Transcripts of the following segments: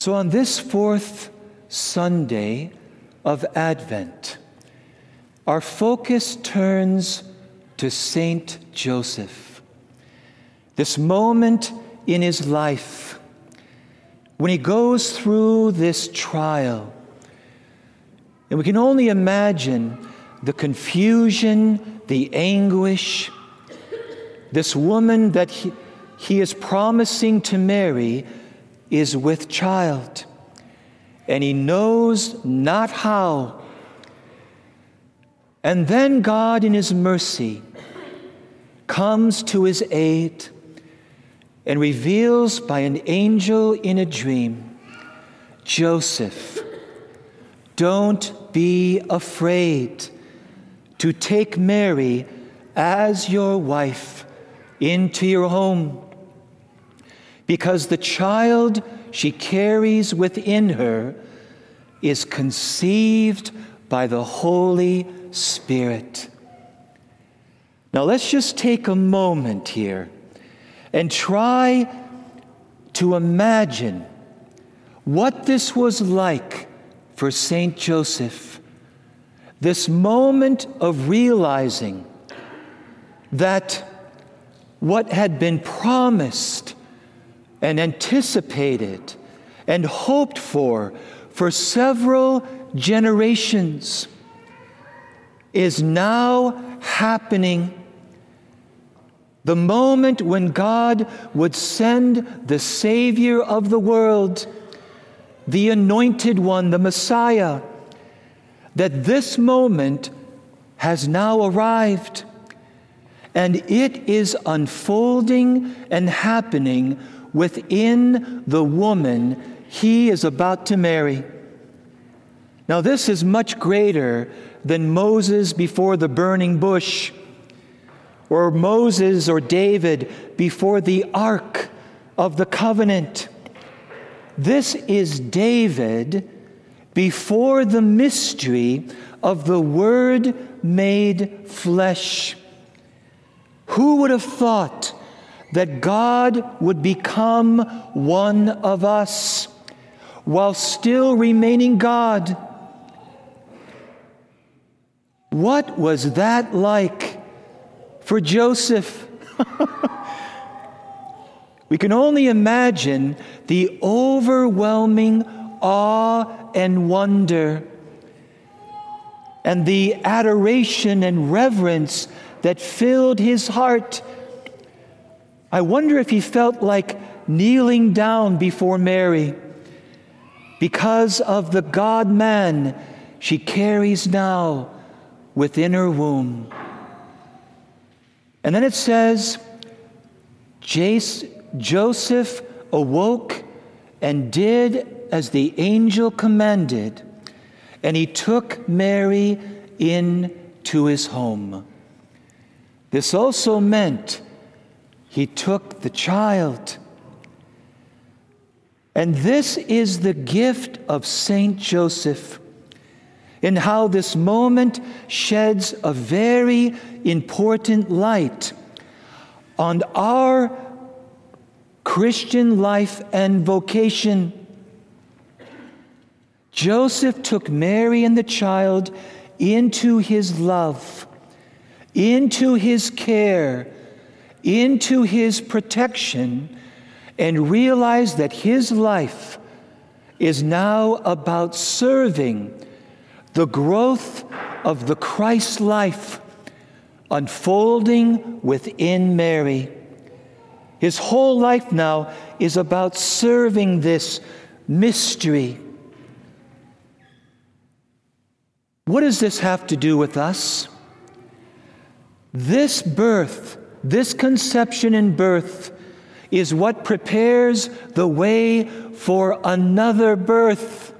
So, on this fourth Sunday of Advent, our focus turns to Saint Joseph. This moment in his life when he goes through this trial. And we can only imagine the confusion, the anguish. This woman that he, he is promising to marry is with child, and he knows not how. And then God, in his mercy, comes to his aid and reveals by an angel in a dream Joseph, don't be afraid to take Mary as your wife into your home because the child she carries within her is conceived by the Holy Spirit. Now, let's just take a moment here and try to imagine what this was like for St. Joseph. This moment of realizing that what had been promised and anticipated and hoped for for several generations is now happening. The moment when God would send the Savior of the world, the Anointed One, the Messiah, that this moment has now arrived. And it is unfolding and happening within the woman he is about to marry. Now, this is much greater than Moses before the burning bush, or Moses or David before the ark of the covenant. This is David before the mystery of the Word made flesh. Who would have thought that God would become one of us while still remaining God. What was that like for Joseph? we can only imagine the overwhelming awe and wonder and the adoration and reverence that filled his heart I wonder if he felt like kneeling down before Mary because of the God man she carries now within her womb. And then it says, Joseph awoke and did as the angel commanded, and he took Mary into his home. This also meant he took the child. And this is the gift of Saint Joseph, in how this moment sheds a very important light on our Christian life and vocation. Joseph took Mary and the child into his love, into his care into his protection and realize that his life is now about serving the growth of the Christ life unfolding within Mary. His whole life now is about serving this mystery. What does this have to do with us? This birth this conception and birth is what prepares the way for another birth,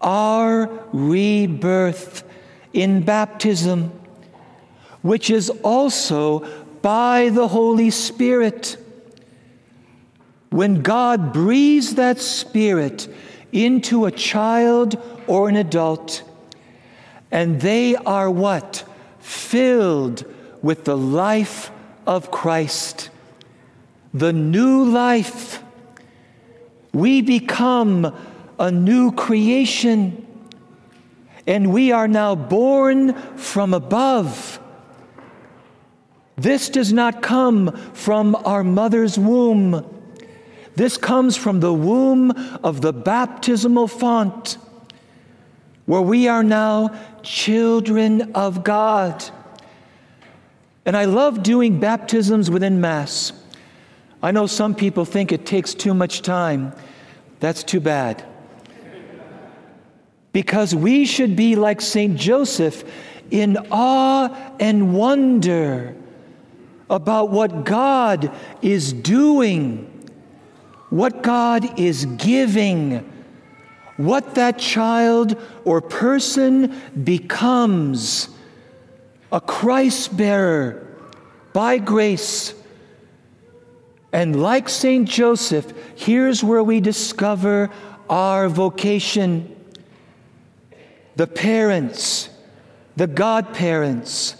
our rebirth in baptism, which is also by the Holy Spirit. When God breathes that Spirit into a child or an adult, and they are what? Filled with the life of Christ, the new life, we become a new creation. And we are now born from above. This does not come from our mother's womb. This comes from the womb of the baptismal font, where we are now children of God. And I love doing baptisms within Mass. I know some people think it takes too much time. That's too bad. Because we should be like St. Joseph in awe and wonder about what God is doing, what God is giving, what that child or person becomes a Christ bearer by grace. And like St. Joseph, here's where we discover our vocation. The parents, the godparents,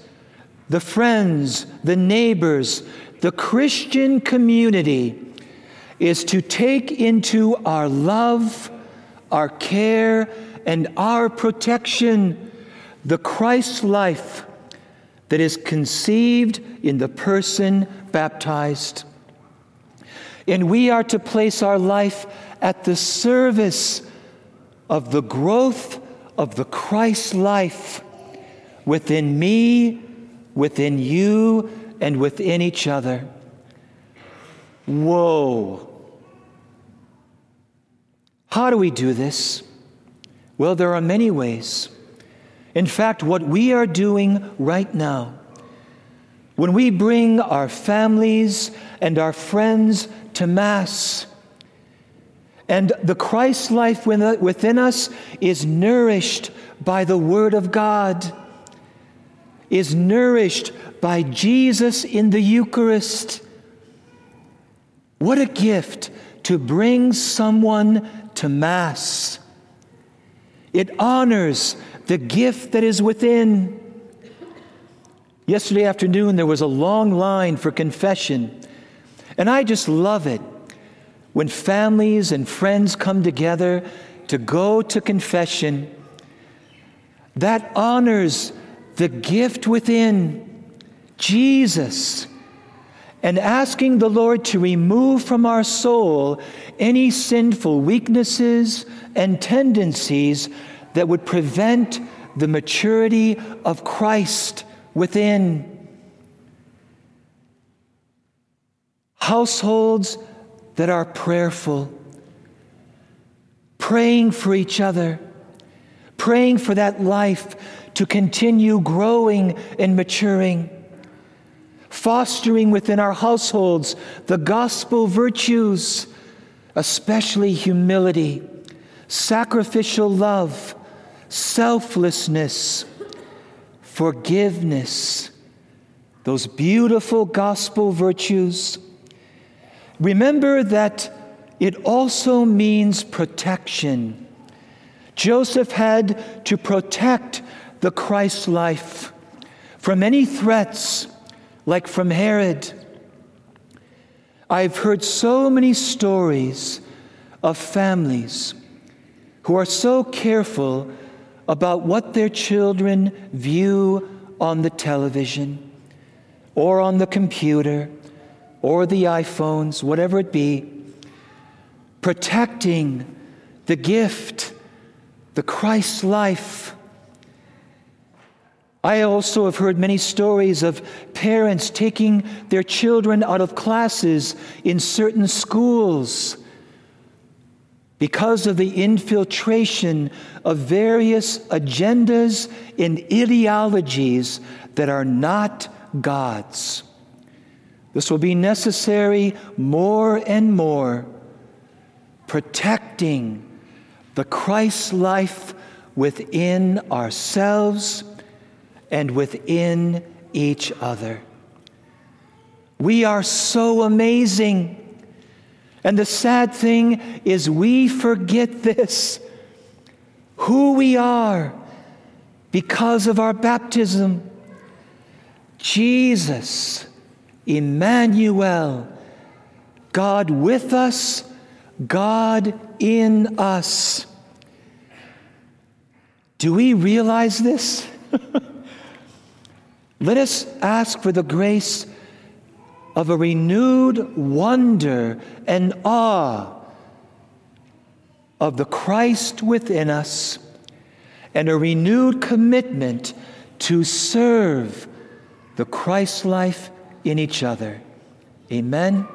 the friends, the neighbors, the Christian community is to take into our love, our care, and our protection the Christ life that is conceived in the person baptized. And we are to place our life at the service of the growth of the Christ life within me, within you, and within each other. Whoa. How do we do this? Well, there are many ways. In fact, what we are doing right now, when we bring our families and our friends to Mass, and the Christ life within us is nourished by the Word of God, is nourished by Jesus in the Eucharist. What a gift to bring someone to Mass. It honors the gift that is within. Yesterday afternoon, there was a long line for confession, and I just love it when families and friends come together to go to confession. That honors the gift within, Jesus, and asking the Lord to remove from our soul any sinful weaknesses and tendencies that would prevent the maturity of Christ within. Households that are prayerful, praying for each other, praying for that life to continue growing and maturing, fostering within our households the gospel virtues, especially humility, sacrificial love selflessness, forgiveness, those beautiful gospel virtues. Remember that it also means protection. Joseph had to protect the Christ life from any threats, like from Herod. I've heard so many stories of families who are so careful about what their children view on the television or on the computer or the iPhones, whatever it be, protecting the gift, the Christ life. I also have heard many stories of parents taking their children out of classes in certain schools because of the infiltration of various agendas and ideologies that are not God's. This will be necessary more and more, protecting the Christ life within ourselves and within each other. We are so amazing. And the sad thing is, we forget this who we are because of our baptism. Jesus, Emmanuel, God with us, God in us. Do we realize this? Let us ask for the grace of a renewed wonder and awe of the Christ within us and a renewed commitment to serve the Christ life in each other. Amen.